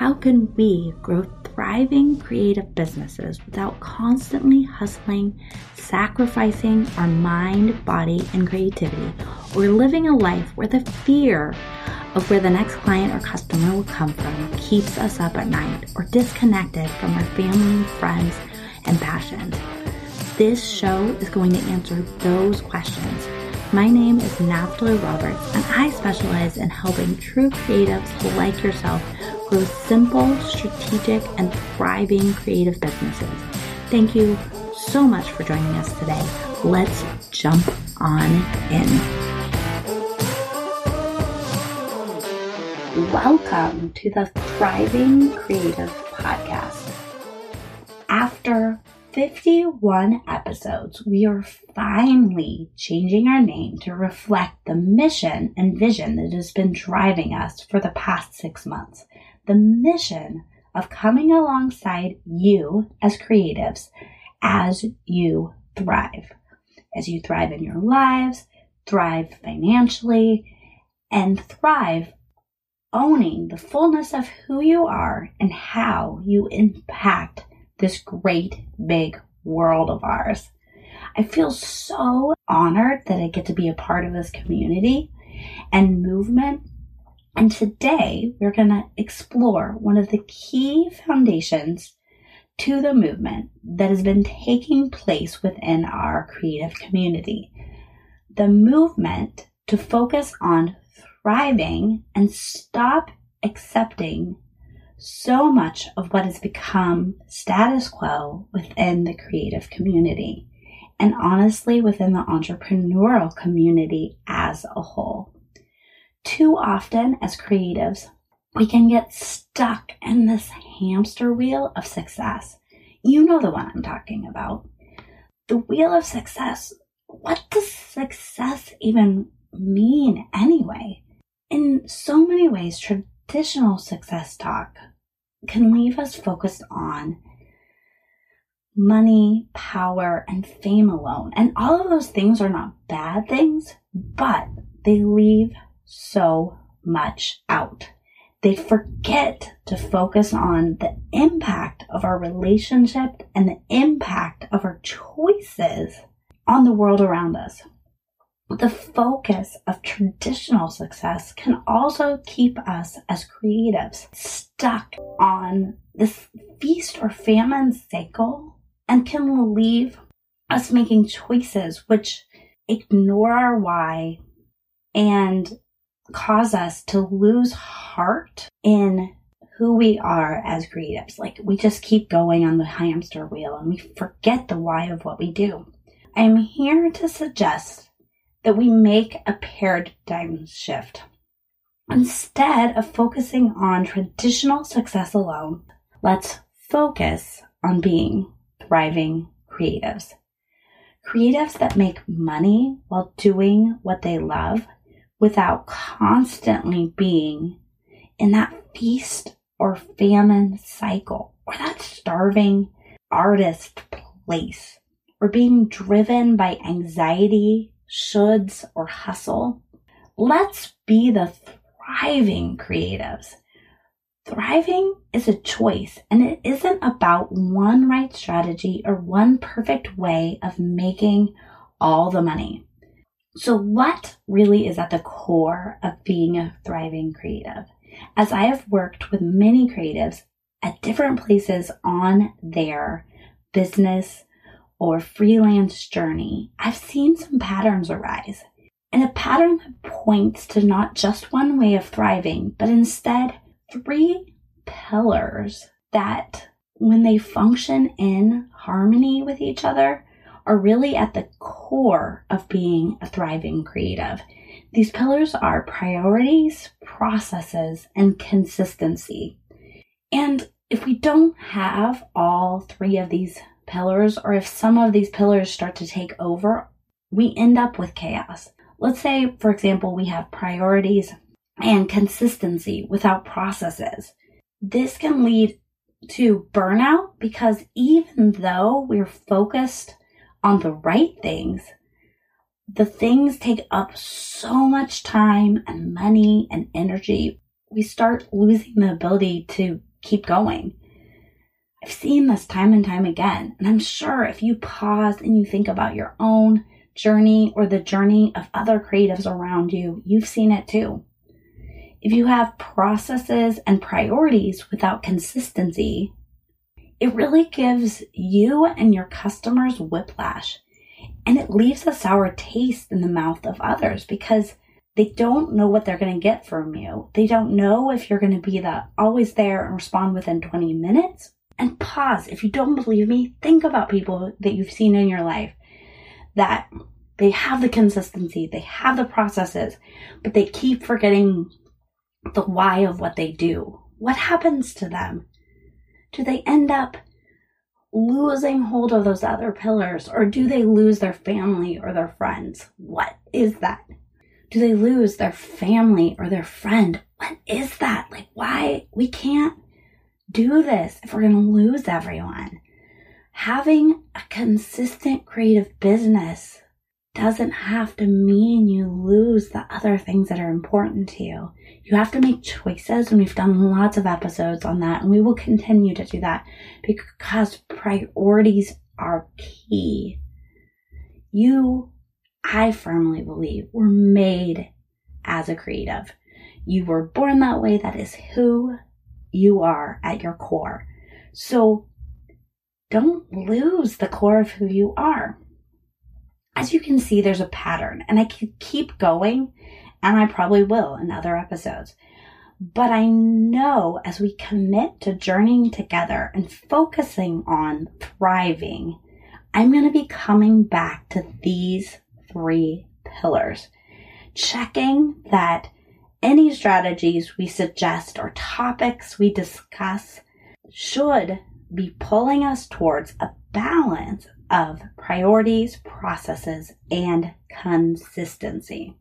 how can we grow thriving creative businesses without constantly hustling, sacrificing our mind, body, and creativity, or living a life where the fear of where the next client or customer will come from keeps us up at night or disconnected from our family, friends, and passions? This show is going to answer those questions. My name is Naftali Roberts, and I specialize in helping true creatives like yourself grow simple, strategic, and thriving creative businesses. Thank you so much for joining us today. Let's jump on in. Welcome to the Thriving Creative Podcast. After 51 episodes, we are finally changing our name to reflect the mission and vision that has been driving us for the past six months the mission of coming alongside you as creatives as you thrive. As you thrive in your lives, thrive financially, and thrive owning the fullness of who you are and how you impact this great big world of ours. I feel so honored that I get to be a part of this community and movement and today we're going to explore one of the key foundations to the movement that has been taking place within our creative community. The movement to focus on thriving and stop accepting so much of what has become status quo within the creative community and honestly within the entrepreneurial community as a whole too often as creatives, we can get stuck in this hamster wheel of success. You know the one I'm talking about. The wheel of success. What does success even mean anyway? In so many ways, traditional success talk can leave us focused on money, power, and fame alone. And all of those things are not bad things, but they leave so much out. They forget to focus on the impact of our relationship and the impact of our choices on the world around us. The focus of traditional success can also keep us as creatives stuck on this feast or famine cycle and can leave us making choices which ignore our why and cause us to lose heart in who we are as creatives. Like we just keep going on the hamster wheel and we forget the why of what we do. I'm here to suggest that we make a paradigm shift. Instead of focusing on traditional success alone, let's focus on being thriving creatives. Creatives that make money while doing what they love without constantly being in that feast or famine cycle or that starving artist place or being driven by anxiety, shoulds, or hustle. Let's be the thriving creatives. Thriving is a choice and it isn't about one right strategy or one perfect way of making all the money. So, what really is at the core of being a thriving creative? As I have worked with many creatives at different places on their business or freelance journey, I've seen some patterns arise. And a pattern that points to not just one way of thriving, but instead three pillars that, when they function in harmony with each other, are really at the core of being a thriving creative. These pillars are priorities, processes, and consistency. And if we don't have all three of these pillars, or if some of these pillars start to take over, we end up with chaos. Let's say, for example, we have priorities and consistency without processes. This can lead to burnout because even though we're focused on the right things, the things take up so much time and money and energy. We start losing the ability to keep going. I've seen this time and time again. And I'm sure if you pause and you think about your own journey or the journey of other creatives around you, you've seen it too. If you have processes and priorities without consistency, it really gives you and your customers whiplash and it leaves a sour taste in the mouth of others because they don't know what they're going to get from you. They don't know if you're going to be the always there and respond within 20 minutes. And pause. If you don't believe me, think about people that you've seen in your life that they have the consistency, they have the processes, but they keep forgetting the why of what they do. What happens to them? Do they end up losing hold of those other pillars or do they lose their family or their friends? What is that? Do they lose their family or their friend? What is that? Like, why? We can't do this if we're going to lose everyone. Having a consistent creative business doesn't have to mean you lose the other things that are important to you. You have to make choices, and we've done lots of episodes on that, and we will continue to do that because priorities are key. You, I firmly believe, were made as a creative. You were born that way. That is who you are at your core. So don't lose the core of who you are. As you can see, there's a pattern, and I can keep going, and I probably will in other episodes. But I know as we commit to journeying together and focusing on thriving, I'm going to be coming back to these three pillars. Checking that any strategies we suggest or topics we discuss should be pulling us towards a balance of priorities, processes, and consistency.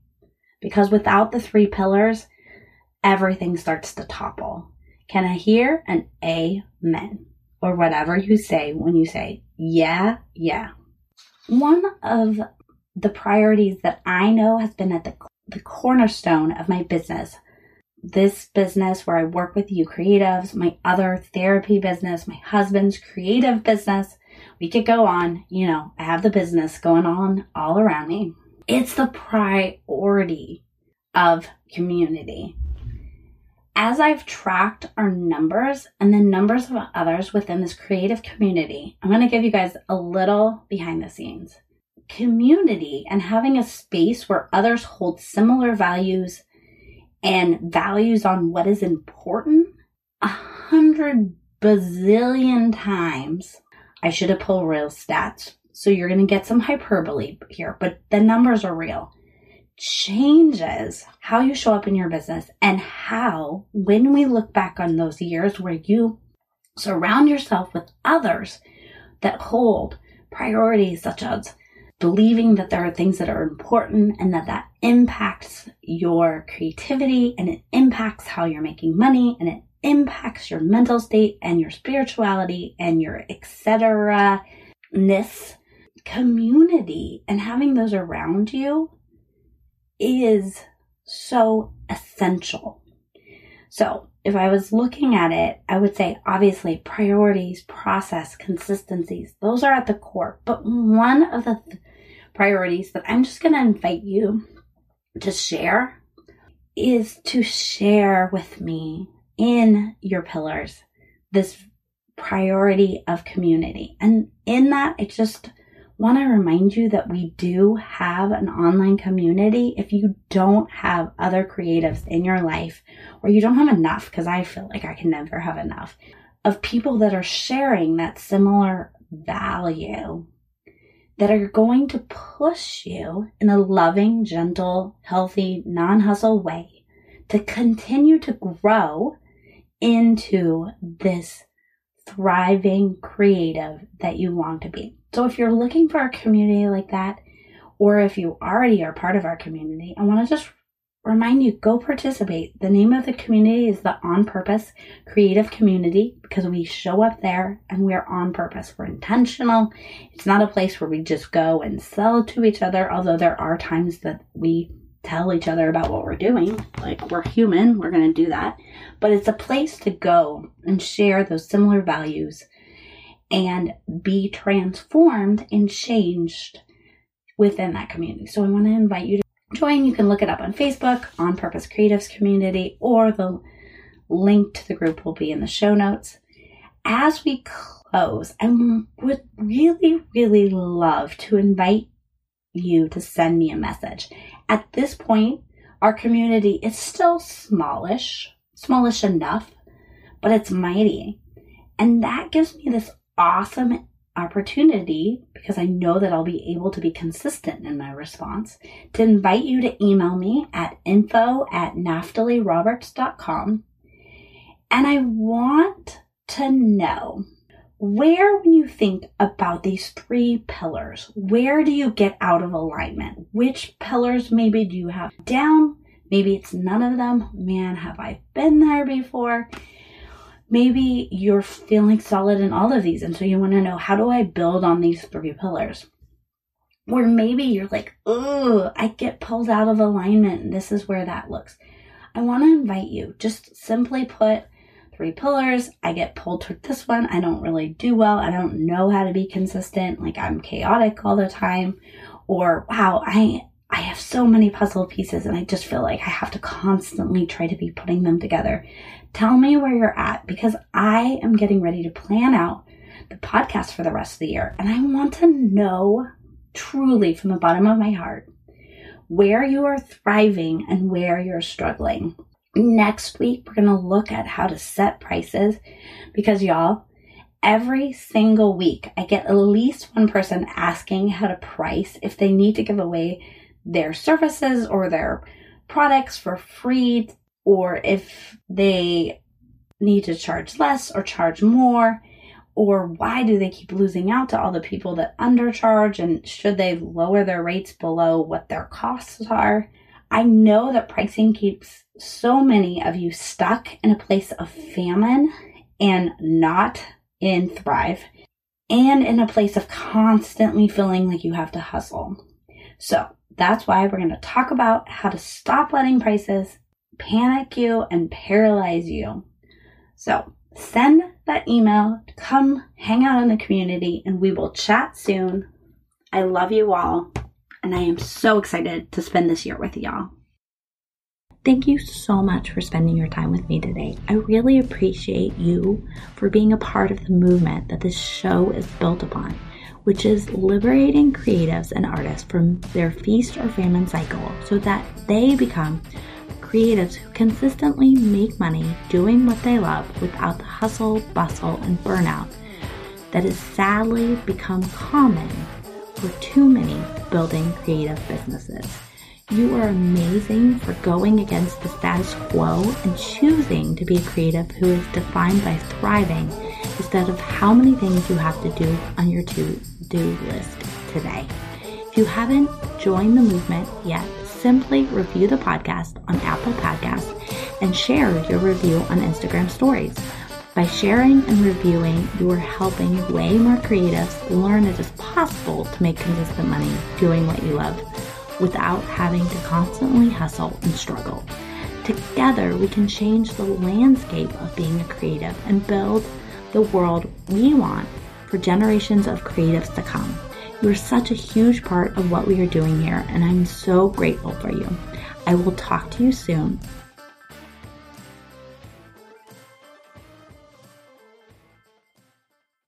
Because without the three pillars, everything starts to topple. Can I hear an amen? Or whatever you say when you say, yeah, yeah. One of the priorities that I know has been at the the cornerstone of my business. This business where I work with you creatives, my other therapy business, my husband's creative business. We could go on, you know, I have the business going on all around me. It's the priority of community. As I've tracked our numbers and the numbers of others within this creative community, I'm going to give you guys a little behind the scenes community and having a space where others hold similar values and values on what is important a hundred bazillion times. I should have pulled real stats. So you're going to get some hyperbole here, but the numbers are real. Changes how you show up in your business and how, when we look back on those years where you surround yourself with others that hold priorities such as believing that there are things that are important and that that impacts your creativity and it impacts how you're making money and it impacts your mental state and your spirituality and your etc ness community and having those around you is so essential so if I was looking at it, I would say obviously priorities, process, consistencies, those are at the core. But one of the th- priorities that I'm just going to invite you to share is to share with me in your pillars this priority of community. And in that, I just want to remind you that we do have an online community. If you don't have other creatives in your life, or you don't have enough, because I feel like I can never have enough, of people that are sharing that similar value that are going to push you in a loving, gentle, healthy, non hustle way to continue to grow into this thriving creative that you want to be. So if you're looking for a community like that, or if you already are part of our community, I want to just remind you go participate. The name of the community is the On Purpose Creative Community because we show up there and we're on purpose. We're intentional. It's not a place where we just go and sell to each other, although there are times that we tell each other about what we're doing. Like, we're human, we're going to do that. But it's a place to go and share those similar values and be transformed and changed within that community. So, I want to invite you to join. You can look it up on Facebook, on Purpose Creatives Community, or the link to the group will be in the show notes. As we close, I would really, really love to invite you to send me a message. At this point, our community is still smallish, smallish enough, but it's mighty. And that gives me this awesome opportunity because I know that I'll be able to be consistent in my response to invite you to email me at info at naftaliroberts.com. And I want to know where, when you think about these three pillars, where do you get out of alignment? Which pillars maybe do you have down? Maybe it's none of them. Man, have I been there before? Maybe you're feeling solid in all of these, and so you want to know how do I build on these three pillars? Or maybe you're like, oh, I get pulled out of alignment. This is where that looks. I want to invite you, just simply put, three pillars. I get pulled toward this one. I don't really do well. I don't know how to be consistent. Like I'm chaotic all the time. Or wow, I I have so many puzzle pieces and I just feel like I have to constantly try to be putting them together. Tell me where you're at because I am getting ready to plan out the podcast for the rest of the year. And I want to know truly from the bottom of my heart where you are thriving and where you're struggling. Next week, we're going to look at how to set prices because y'all, every single week, I get at least one person asking how to price if they need to give away their services or their products for free or if they need to charge less or charge more or why do they keep losing out to all the people that undercharge and should they lower their rates below what their costs are I know that pricing keeps so many of you stuck in a place of famine and not in thrive and in a place of constantly feeling like you have to hustle. So that's why we're going to talk about how to stop letting prices panic you and paralyze you. So send that email, come hang out in the community, and we will chat soon. I love you all and I am so excited to spend this year with y'all. Thank you so much for spending your time with me today. I really appreciate you for being a part of the movement that this show is built upon, which is liberating creatives and artists from their feast or famine cycle so that they become creatives who consistently make money doing what they love without the hustle, bustle, and burnout that has sadly become common for too many building creative businesses. You are amazing for going against the status quo and choosing to be a creative who is defined by thriving instead of how many things you have to do on your to do list today. If you haven't joined the movement yet, simply review the podcast on Apple Podcasts and share your review on Instagram stories. By sharing and reviewing, you are helping way more creatives learn it is possible to make consistent money doing what you love without having to constantly hustle and struggle. Together, we can change the landscape of being a creative and build the world we want for generations of creatives to come. You are such a huge part of what we are doing here, and I'm so grateful for you. I will talk to you soon.